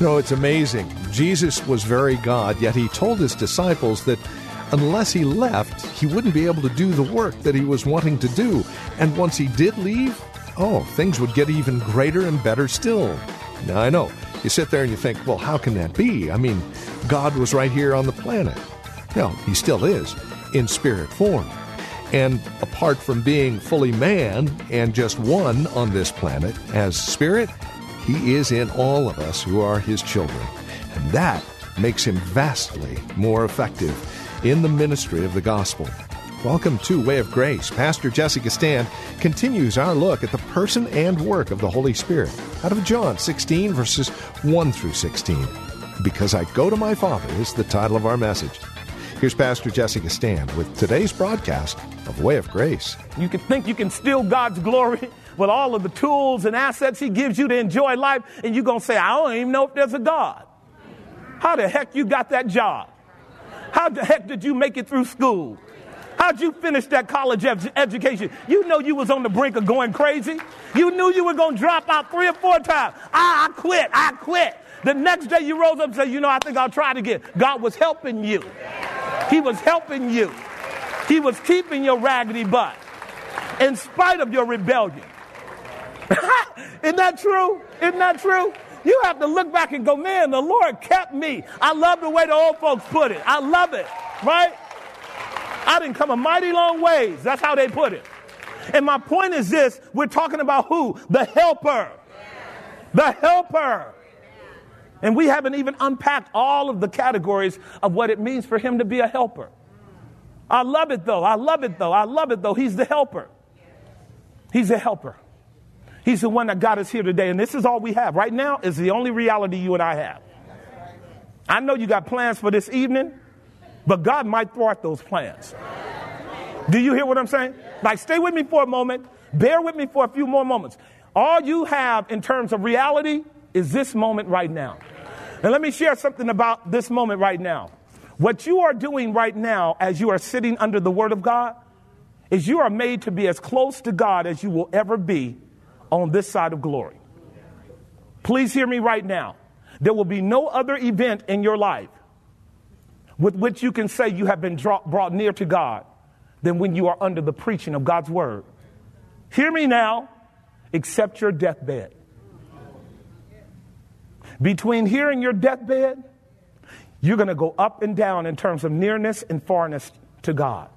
Know, it's amazing. Jesus was very God, yet he told his disciples that unless he left, he wouldn't be able to do the work that he was wanting to do. And once he did leave, oh, things would get even greater and better still. Now, I know. You sit there and you think, well, how can that be? I mean, God was right here on the planet. Well, he still is, in spirit form. And apart from being fully man and just one on this planet as spirit, he is in all of us who are His children. And that makes Him vastly more effective in the ministry of the gospel. Welcome to Way of Grace. Pastor Jesse Gistand continues our look at the person and work of the Holy Spirit out of John 16, verses 1 through 16. Because I Go to My Father is the title of our message. Here's Pastor Jesse Gistand with today's broadcast of Way of Grace. You can think you can steal God's glory with all of the tools and assets He gives you to enjoy life, and you're going to say, I don't even know if there's a God. How the heck you got that job? How the heck did you make it through school? How'd you finish that college ed- education? You know you was on the brink of going crazy. You knew you were going to drop out three or four times. I, I quit. I quit. The next day you rose up and said, you know, I think I'll try it again. God was helping you. He was helping you. He was keeping your raggedy butt in spite of your rebellion. Isn't that true? Isn't that true? You have to look back and go, man, the Lord kept me. I love the way the old folks put it. I love it, right? I didn't come a mighty long ways. That's how they put it. And my point is this we're talking about who? The helper. The helper. And we haven't even unpacked all of the categories of what it means for him to be a helper. I love it though. I love it though. I love it though. He's the helper. He's a helper. He's the one that got us here today. And this is all we have. Right now is the only reality you and I have. I know you got plans for this evening, but God might thwart those plans. Do you hear what I'm saying? Like, stay with me for a moment. Bear with me for a few more moments. All you have in terms of reality is this moment right now. And let me share something about this moment right now. What you are doing right now as you are sitting under the Word of God is you are made to be as close to God as you will ever be on this side of glory. Please hear me right now. There will be no other event in your life with which you can say you have been brought near to God than when you are under the preaching of God's word. Hear me now, except your deathbed. Between here and your deathbed, you're going to go up and down in terms of nearness and farness to God.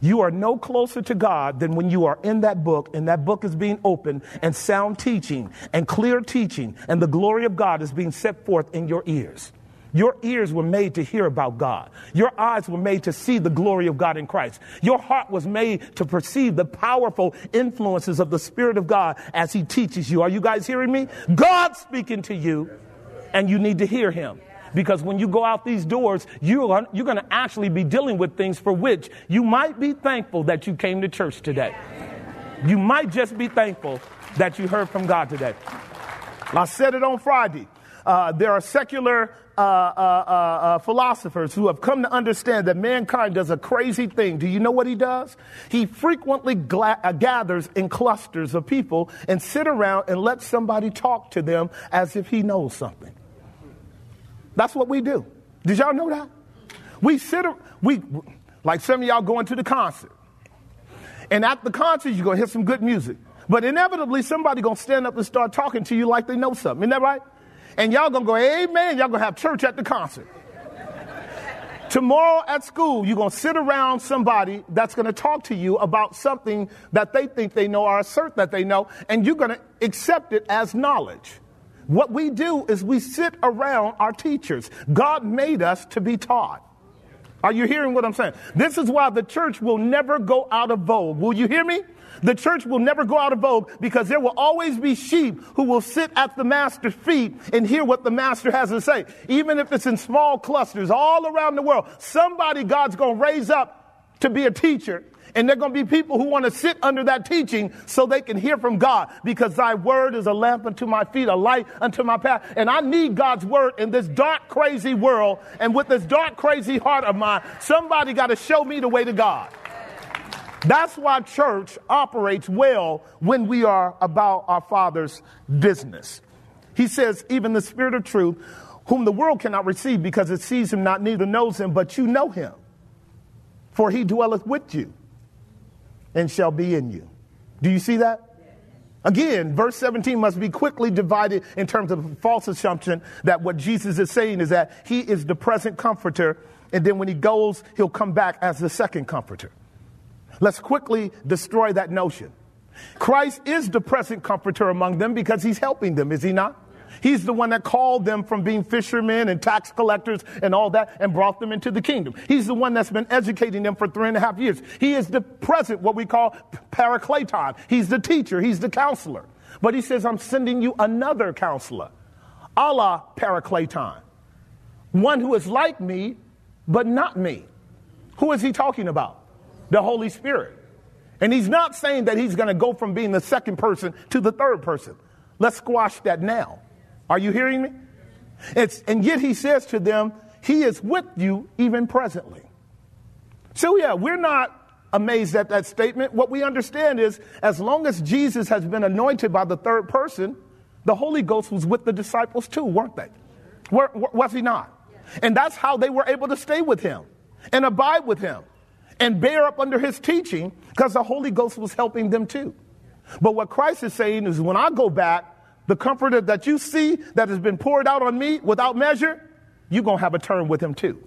You are no closer to God than when you are in that book and that book is being opened and sound teaching and clear teaching and the glory of God is being set forth in your ears. Your ears were made to hear about God. Your eyes were made to see the glory of God in Christ. Your heart was made to perceive the powerful influences of the Spirit of God as He teaches you. Are you guys hearing me? God speaking to you, and you need to hear Him. Because when you go out these doors, you are, you're going to actually be dealing with things for which you might be thankful that you came to church today. You might just be thankful that you heard from God today. I said it on Friday. Uh, there are secular uh, uh, uh, uh philosophers who have come to understand that mankind does a crazy thing. Do you know what he does? He frequently gla- uh, gathers in clusters of people and sit around and let somebody talk to them as if he knows something. That's what we do. Did y'all know that? We sit, we, like some of y'all going to the concert. And at the concert, you're going to hear some good music. But inevitably, somebody going to stand up and start talking to you like they know something. Isn't that right? And y'all going to go, amen. Y'all going to have church at the concert. Tomorrow at school, you're going to sit around somebody that's going to talk to you about something that they think they know or assert that they know, and you're going to accept it as knowledge. What we do is we sit around our teachers. God made us to be taught. Are you hearing what I'm saying? This is why the church will never go out of vogue. Will you hear me? The church will never go out of vogue because there will always be sheep who will sit at the master's feet and hear what the master has to say. Even if it's in small clusters all around the world, somebody God's going to raise up to be a teacher. And there are going to be people who want to sit under that teaching so they can hear from God because thy word is a lamp unto my feet, a light unto my path. And I need God's word in this dark, crazy world. And with this dark, crazy heart of mine, somebody got to show me the way to God. That's why church operates well when we are about our Father's business. He says, even the Spirit of truth, whom the world cannot receive because it sees him not, neither knows him, but you know him. For he dwelleth with you and shall be in you. Do you see that? Again, verse 17 must be quickly divided in terms of false assumption that what Jesus is saying is that he is the present comforter, and then when he goes, he'll come back as the second comforter. Let's quickly destroy that notion. Christ is the present comforter among them because he's helping them, is he not? He's the one that called them from being fishermen and tax collectors and all that and brought them into the kingdom. He's the one that's been educating them for three and a half years. He is the present, what we call parakleton. He's the teacher. He's the counselor. But he says, I'm sending you another counselor, allon parakleton. One who is like me, but not me. Who is he talking about? the Holy Spirit. And he's not saying that he's going to go from being the second person to the third person. Let's squash that now. Are you hearing me? It's, and yet he says to them, He is with you even presently. So, yeah, we're not amazed at that statement. What we understand is as long as Jesus has been anointed by the third person, the Holy Ghost was with the disciples too, weren't they? Were, was he not? And that's how they were able to stay with him and abide with him and bear up under his teaching because the Holy Ghost was helping them too. But what Christ is saying is when I go back, the comforter that you see that has been poured out on me without measure, you're going to have a turn with him too.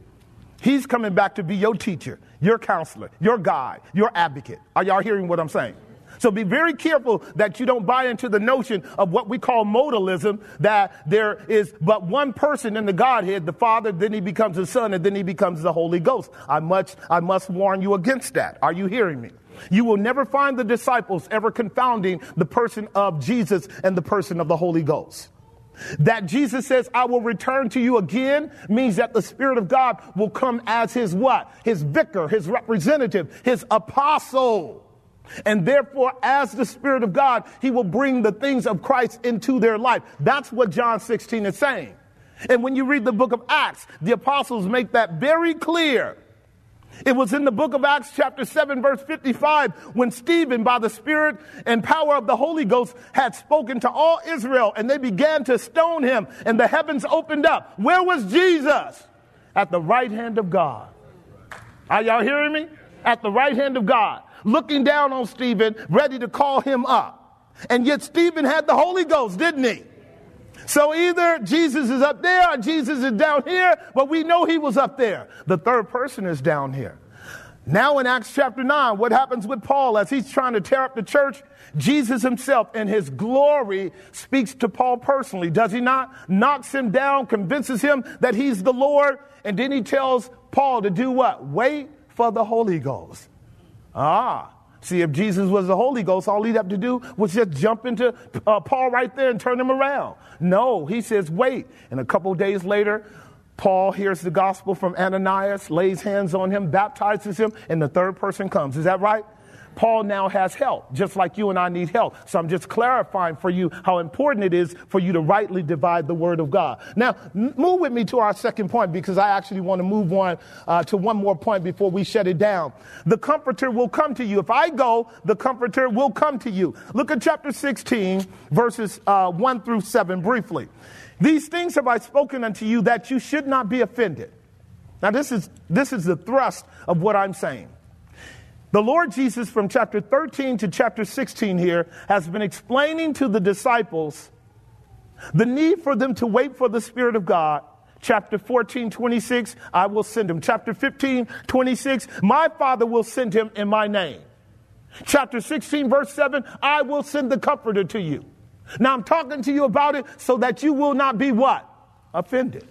He's coming back to be your teacher, your counselor, your guide, your advocate. Are y'all hearing what I'm saying? So be very careful that you don't buy into the notion of what we call modalism, that there is but one person in the Godhead, the Father, then he becomes the Son, and then he becomes the Holy Ghost. I must, I must warn you against that. Are you hearing me? You will never find the disciples ever confounding the person of Jesus and the person of the Holy Ghost. That Jesus says, I will return to you again means that the Spirit of God will come as his what? His vicar, his representative, his apostle. And therefore, as the Spirit of God, He will bring the things of Christ into their life. That's what John 16 is saying. And when you read the book of Acts, the apostles make that very clear. It was in the book of Acts, chapter 7, verse 55, when Stephen, by the Spirit and power of the Holy Ghost, had spoken to all Israel and they began to stone him and the heavens opened up. Where was Jesus? At the right hand of God. Are y'all hearing me? At the right hand of God looking down on Stephen, ready to call him up. And yet Stephen had the Holy Ghost, didn't he? So either Jesus is up there or Jesus is down here, but we know he was up there. The third person is down here. Now in Acts chapter 9, what happens with Paul as he's trying to tear up the church? Jesus himself in his glory speaks to Paul personally, does he not? Knocks him down, convinces him that he's the Lord, and then he tells Paul to do what? Wait for the Holy Ghost. Ah. See, if Jesus was the Holy Ghost, all he'd have to do was just jump into uh, Paul right there and turn him around. No, he says, wait. And a couple days later, Paul hears the gospel from Ananias, lays hands on him, baptizes him, and the third person comes. Is that right? Paul now has help, just like you and I need help. So I'm just clarifying for you how important it is for you to rightly divide the word of God. Now, move with me to our second point because I actually want to move on uh, to one more point before we shut it down. The comforter will come to you. If I go, the comforter will come to you. Look at chapter 16, verses uh, 1 through 7 briefly. These things have I spoken unto you that you should not be offended. Now, this is, this is the thrust of what I'm saying. The Lord Jesus, from chapter 13 to chapter 16 here, has been explaining to the disciples the need for them to wait for the Spirit of God Chapter 14, 26, I will send him. Chapter 15, 26, my Father will send him in my name. Chapter 16, verse 7, I will send the comforter to you. Now I'm talking to you about it so that you will not be what? Offended.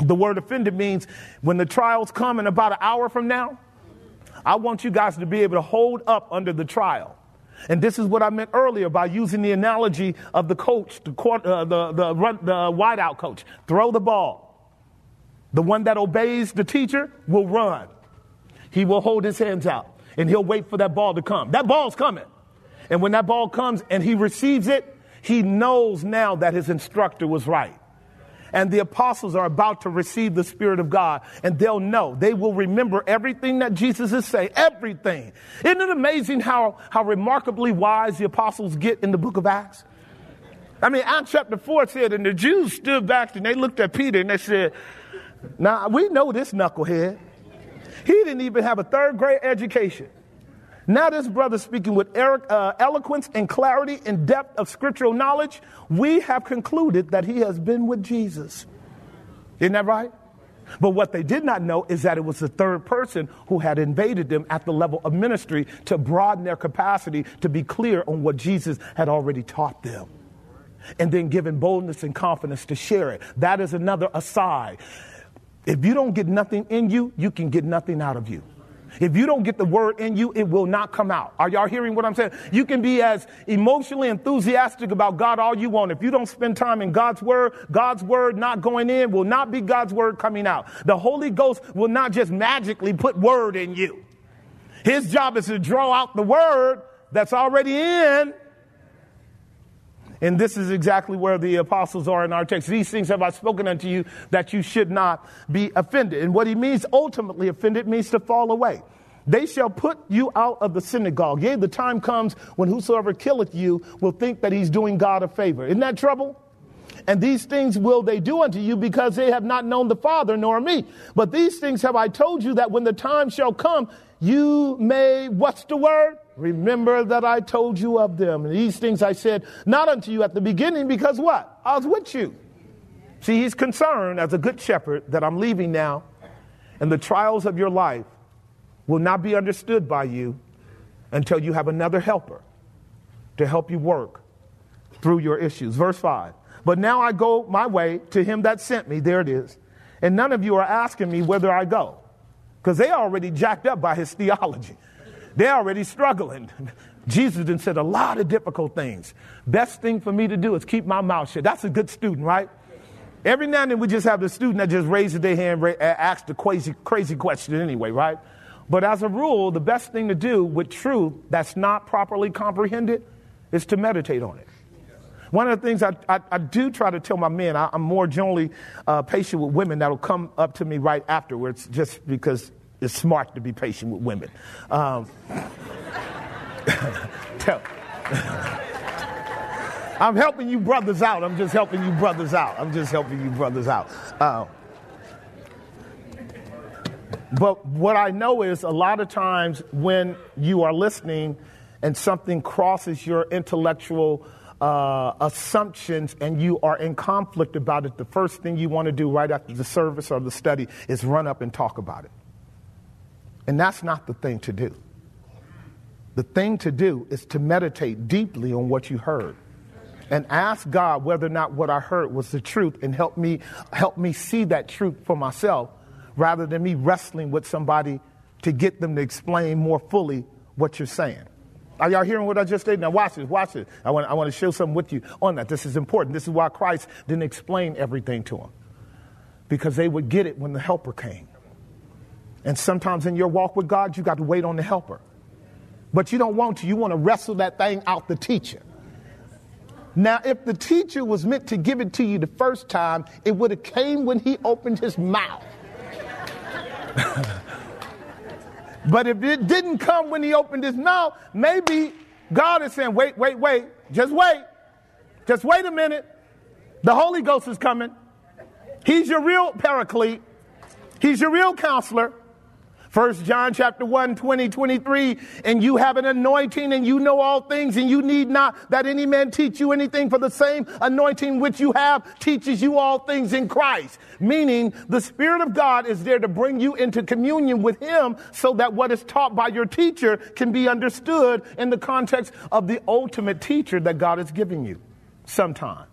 The word offended means when the trials come in about an hour from now, I want you guys to be able to hold up under the trial. And this is what I meant earlier by using the analogy of the coach, the, uh, the, the, run, the wideout coach. Throw the ball. The one that obeys the teacher will run. He will hold his hands out and he'll wait for that ball to come. That ball's coming. And when that ball comes and he receives it, he knows now that his instructor was right. And the apostles are about to receive the Spirit of God, and they'll know. They will remember everything that Jesus is saying. Everything. Isn't it amazing how, how remarkably wise the apostles get in the book of Acts? I mean, Acts chapter 4 said, and the Jews stood back and they looked at Peter and they said, Now, we know this knucklehead. He didn't even have a third grade education. Now, this brother speaking with uh, eloquence and clarity and depth of scriptural knowledge, we have concluded that he has been with Jesus. Isn't that right? But what they did not know is that it was the third person who had invaded them at the level of ministry to broaden their capacity to be clear on what Jesus had already taught them. And then given boldness and confidence to share it. That is another aside. If you don't get nothing in you, you can get nothing out of you. If you don't get the word in you, it will not come out. Are y'all hearing what I'm saying? You can be as emotionally enthusiastic about God all you want. If you don't spend time in God's word, God's word not going in will not be God's word coming out. The Holy Ghost will not just magically put word in you. His job is to draw out the word that's already in and this is exactly where the apostles are in our text. These things have I spoken unto you that you should not be offended. And what he means ultimately offended means to fall away. They shall put you out of the synagogue. Yea, the time comes when whosoever killeth you will think that he's doing God a favor. Isn't that trouble? And these things will they do unto you because they have not known the Father nor me. But these things have I told you that when the time shall come, you may, what's the word? Remember that I told you of them. And these things I said not unto you at the beginning because what? I was with you. See, he's concerned as a good shepherd that I'm leaving now and the trials of your life will not be understood by you until you have another helper to help you work through your issues. Verse 5. But now I go my way to him that sent me. There it is. And none of you are asking me whether I go because they already jacked up by his theology. They're already struggling. Jesus then said a lot of difficult things. Best thing for me to do is keep my mouth shut. That's a good student, right? Every now and then we just have the student that just raises their hand, and asks the crazy, crazy question anyway, right? But as a rule, the best thing to do with truth that's not properly comprehended is to meditate on it. One of the things I, I, I do try to tell my men, I, am more generally uh, patient with women that'll come up to me right afterwards just because it's smart to be patient with women. Um, tell, I'm helping you brothers out. I'm just helping you brothers out. I'm just helping you brothers out. Uh, but what I know is a lot of times when you are listening and something crosses your intellectual uh, assumptions and you are in conflict about it, the first thing you want to do right after the service or the study is run up and talk about it. And that's not the thing to do. The thing to do is to meditate deeply on what you heard and ask God whether or not what I heard was the truth and help me help me see that truth for myself rather than me wrestling with somebody to get them to explain more fully what you're saying. Are y'all hearing what I just said? Now watch this, watch this. I want, I want to share something with you on that. This is important. This is why Christ didn't explain everything to them. Because they would get it when the helper came. And sometimes in your walk with God, you got to wait on the helper. But you don't want to. You want to wrestle that thing out the teacher. Now, if the teacher was meant to give it to you the first time, it would have came when he opened his mouth. but if it didn't come when he opened his mouth, maybe God is saying, wait, wait, wait, just wait. Just wait a minute. The Holy Ghost is coming. He's your real paraclete. He's your real counselor. First John chapter 1, 20, 23, and you have an anointing and you know all things and you need not that any man teach you anything for the same anointing which you have teaches you all things in Christ. Meaning the Spirit of God is there to bring you into communion with Him so that what is taught by your teacher can be understood in the context of the ultimate teacher that God is giving you sometimes.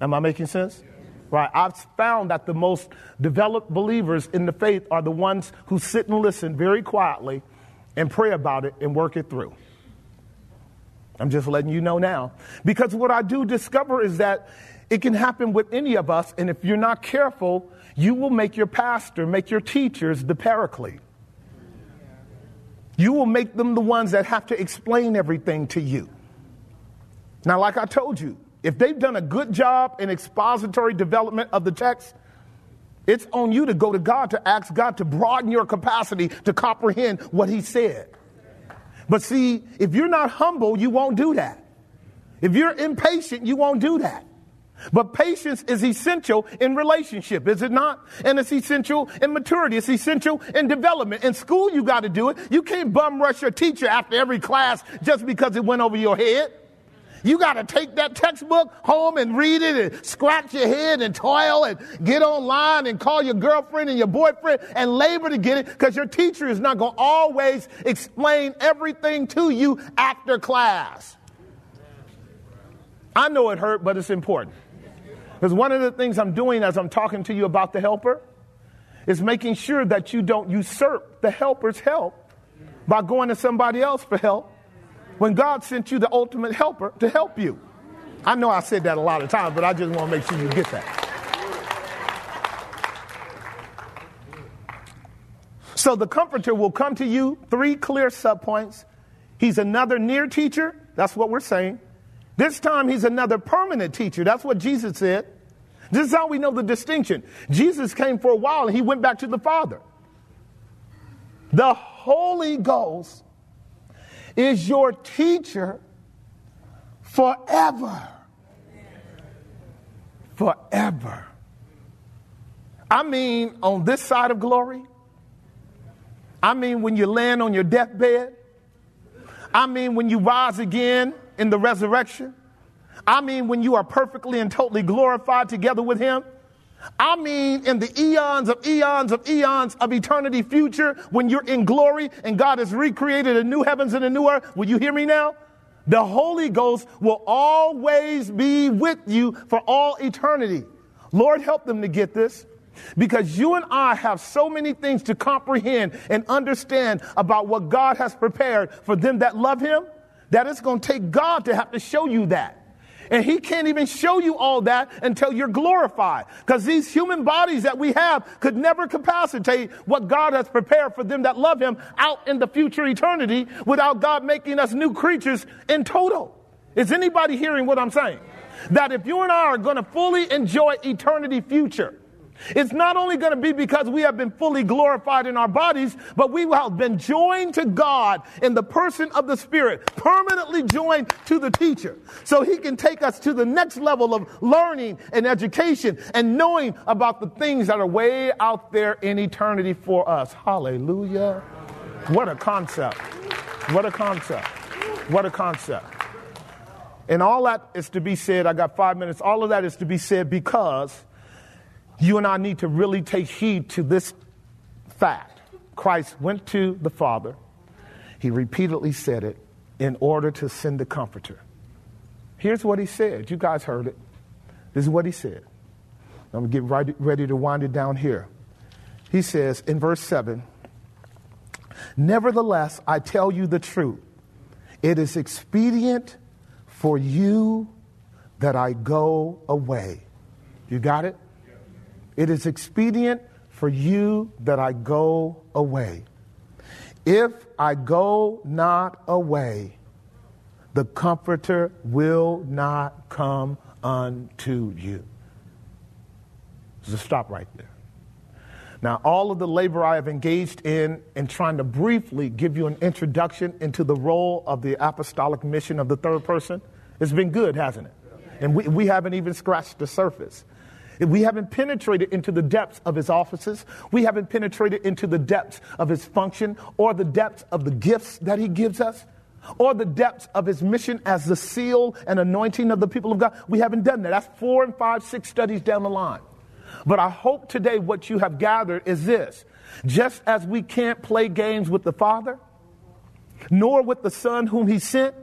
Am I making sense? Right. I've found that the most developed believers in the faith are the ones who sit and listen very quietly and pray about it and work it through. I'm just letting you know now. Because what I do discover is that it can happen with any of us, and if you're not careful, you will make your pastor, make your teachers the paraclete. You will make them the ones that have to explain everything to you. Now, like I told you, if they've done a good job in expository development of the text, it's on you to go to God to ask God to broaden your capacity to comprehend what He said. But see, if you're not humble, you won't do that. If you're impatient, you won't do that. But patience is essential in relationship, is it not? And it's essential in maturity. It's essential in development. In school, you got to do it. You can't bum rush your teacher after every class just because it went over your head. You got to take that textbook home and read it and scratch your head and toil and get online and call your girlfriend and your boyfriend and labor to get it because your teacher is not going to always explain everything to you after class. I know it hurt, but it's important. Because one of the things I'm doing as I'm talking to you about the helper is making sure that you don't usurp the helper's help by going to somebody else for help when God sent you the ultimate helper to help you. I know I said that a lot of times, but I just want to make sure you get that. So the comforter will come to you, three clear subpoints. He's another near teacher. That's what we're saying. This time he's another permanent teacher. That's what Jesus said. This is how we know the distinction. Jesus came for a while and he went back to the Father. The Holy Ghost is your teacher forever. Forever. I mean, on this side of glory. I mean, when you land on your deathbed. I mean, when you rise again in the resurrection. I mean, when you are perfectly and totally glorified together with Him. I mean, in the eons of eons of eons of eternity future, when you're in glory and God has recreated a new heavens and a new earth, will you hear me now? The Holy Ghost will always be with you for all eternity. Lord, help them to get this. Because you and I have so many things to comprehend and understand about what God has prepared for them that love Him, that it's going to take God to have to show you that. And he can't even show you all that until you're glorified. Because these human bodies that we have could never capacitate what God has prepared for them that love him out in the future eternity without God making us new creatures in total. Is anybody hearing what I'm saying? That if you and I are going to fully enjoy eternity future, it's not only going to be because we have been fully glorified in our bodies, but we have been joined to God in the person of the Spirit, permanently joined to the teacher. So he can take us to the next level of learning and education and knowing about the things that are way out there in eternity for us. Hallelujah. What a concept. What a concept. What a concept. And all that is to be said, I got five minutes. All of that is to be said because you and I need to really take heed to this fact. Christ went to the Father, he repeatedly said it in order to send the Comforter. Here's what he said. You guys heard it. This is what he said. I'm going to get right, ready to wind it down here. He says in verse 7 Nevertheless, I tell you the truth. It is expedient for you that I go away. You got it? It is expedient for you that I go away. If I go not away, the Comforter will not come unto you. So stop right there. Now, all of the labor I have engaged in in trying to briefly give you an introduction into the role of the apostolic mission of the third person, it's been good, hasn't it? And we, we haven't even scratched the surface. We haven't penetrated into the depths of his offices. We haven't penetrated into the depths of his function or the depths of the gifts that he gives us or the depths of his mission as the seal and anointing of the people of God. We haven't done that. That's four and five, six studies down the line. But I hope today what you have gathered is this. Just as we can't play games with the Father, nor with the Son whom he sent,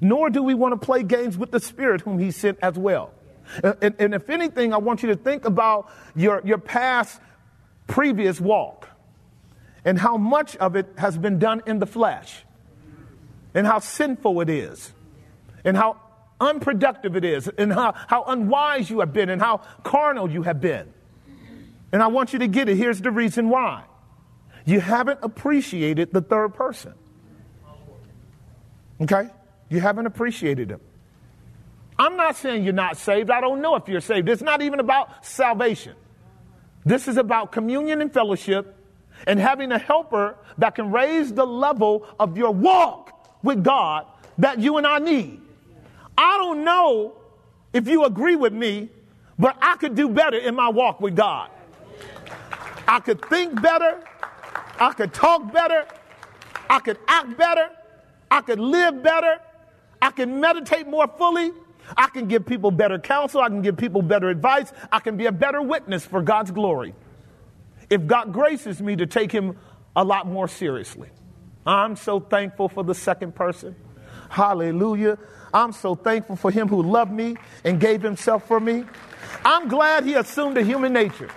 nor do we want to play games with the Spirit whom he sent as well. And, and, if anything, I want you to think about your, your past previous walk and how much of it has been done in the flesh and how sinful it is and how unproductive it is and how, how unwise you have been and how carnal you have been. And I want you to get it. Here's the reason why you haven't appreciated the third person. Okay? You haven't appreciated him. I'm not saying you're not saved. I don't know if you're saved. It's not even about salvation. This is about communion and fellowship and having a helper that can raise the level of your walk with God that you and I need. I don't know if you agree with me, but I could do better in my walk with God. I could think better. I could talk better. I could act better. I could live better. I could meditate more fully. I can give people better counsel. I can give people better advice. I can be a better witness for God's glory. If God graces me to take him a lot more seriously. I'm so thankful for the second person. Hallelujah. I'm so thankful for him who loved me and gave himself for me. I'm glad he assumed a human nature.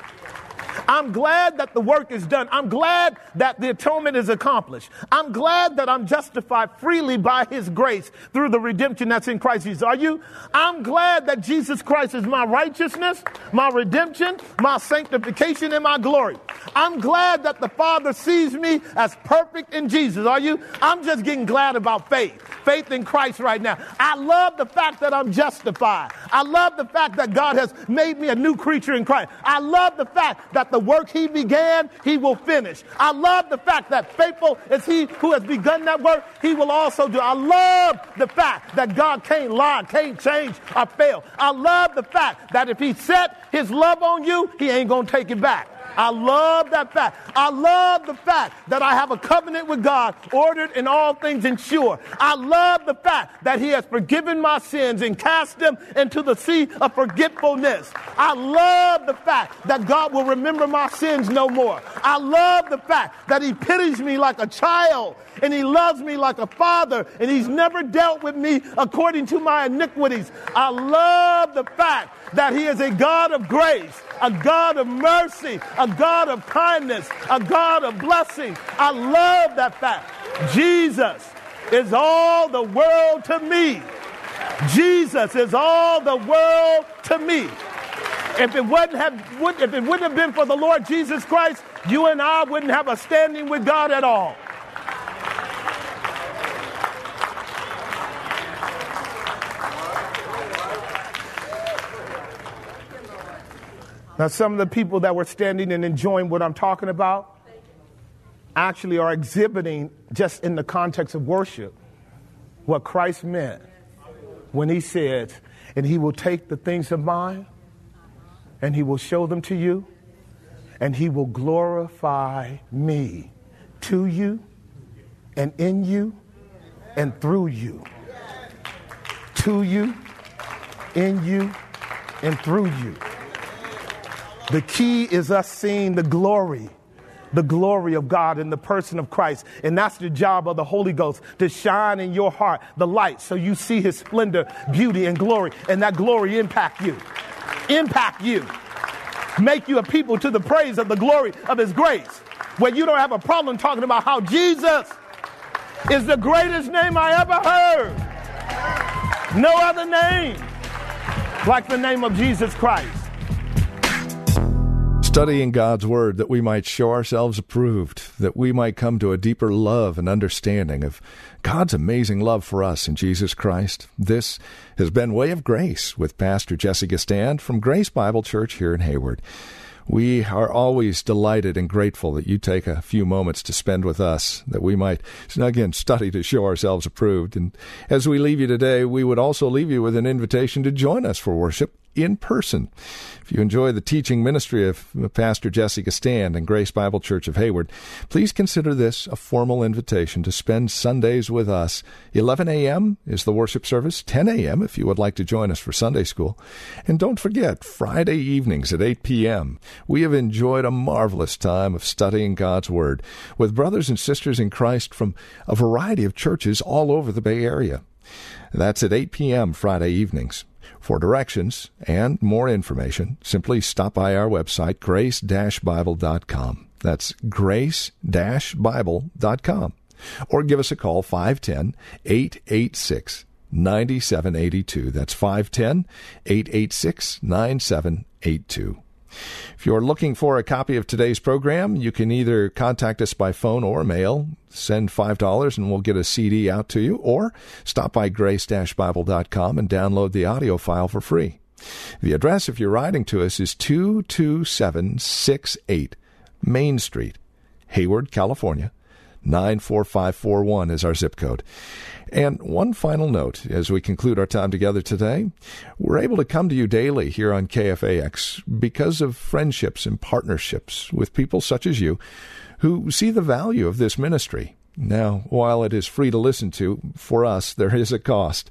I'm glad that the work is done. I'm glad that the atonement is accomplished. I'm glad that I'm justified freely by His grace through the redemption that's in Christ Jesus. Are you? I'm glad that Jesus Christ is my righteousness, my redemption, my sanctification, and my glory. I'm glad that the Father sees me as perfect in Jesus. Are you? I'm just getting glad about faith. Faith in Christ right now. I love the fact that I'm justified. I love the fact that God has made me a new creature in Christ. I love the fact that the work he began, he will finish. I love the fact that faithful is he who has begun that work, he will also do. I love the fact that God can't lie, can't change, or fail. I love the fact that if he set his love on you, he ain't going to take it back. I love that fact. I love the fact that I have a covenant with God, ordered in all things and sure. I love the fact that He has forgiven my sins and cast them into the sea of forgetfulness. I love the fact that God will remember my sins no more. I love the fact that He pities me like a child and He loves me like a father and He's never dealt with me according to my iniquities. I love the fact that He is a God of grace, a God of mercy, a God of kindness, a God of blessing. I love that fact. Jesus is all the world to me. Jesus is all the world to me. If it wouldn't have, if it wouldn't have been for the Lord Jesus Christ, you and I wouldn't have a standing with God at all. Now, some of the people that were standing and enjoying what I'm talking about actually are exhibiting, just in the context of worship, what Christ meant when he said, And he will take the things of mine and he will show them to you, and he will glorify me to you and in you and through you. To you, in you, and through you. The key is us seeing the glory, the glory of God in the person of Christ. And that's the job of the Holy Ghost to shine in your heart the light so you see his splendor, beauty, and glory. And that glory impact you. Impact you. Make you a people to the praise of the glory of his grace. Where you don't have a problem talking about how Jesus is the greatest name I ever heard. No other name like the name of Jesus Christ studying God's Word that we might show ourselves approved, that we might come to a deeper love and understanding of God's amazing love for us in Jesus Christ. This has been Way of Grace with Pastor Jesse Gistand from Grace Bible Church here in Hayward. We are always delighted and grateful that you take a few moments to spend with us, that we might, again, study to show ourselves approved. And as we leave you today, we would also leave you with an invitation to join us for worship in person. If you enjoy the teaching ministry of Pastor Jesse Gistand and Grace Bible Church of Hayward, please consider this a formal invitation to spend Sundays with us. 11 a.m. is the worship service, 10 a.m. if you would like to join us for Sunday school. And don't forget, Friday evenings at 8 p.m., we have enjoyed a marvelous time of studying God's Word with brothers and sisters in Christ from a variety of churches all over the Bay Area. That's at 8 p.m. Friday evenings. For directions and more information, simply stop by our website, grace-bible.com. That's grace-bible.com. Or give us a call, 510 886 9782. That's 510 886 9782. If you're looking for a copy of today's program, you can either contact us by phone or mail, send $5 and we'll get a CD out to you, or stop by grace-bible.com and download the audio file for free. The address, if you're writing to us, is 22768 Main Street, Hayward, California. 94541 is our zip code. And one final note as we conclude our time together today we're able to come to you daily here on KFAX because of friendships and partnerships with people such as you who see the value of this ministry. Now, while it is free to listen to, for us, there is a cost,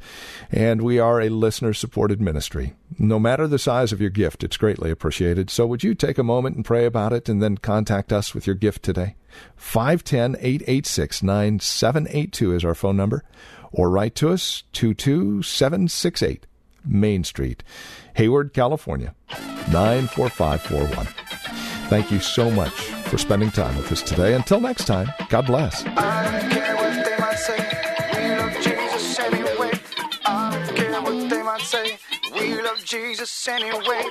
and we are a listener supported ministry. No matter the size of your gift, it's greatly appreciated. So, would you take a moment and pray about it and then contact us with your gift today? 510 886 9782 is our phone number, or write to us 22768 Main Street, Hayward, California 94541. Thank you so much for spending time with us today. Until next time, God bless. Jesus anyway.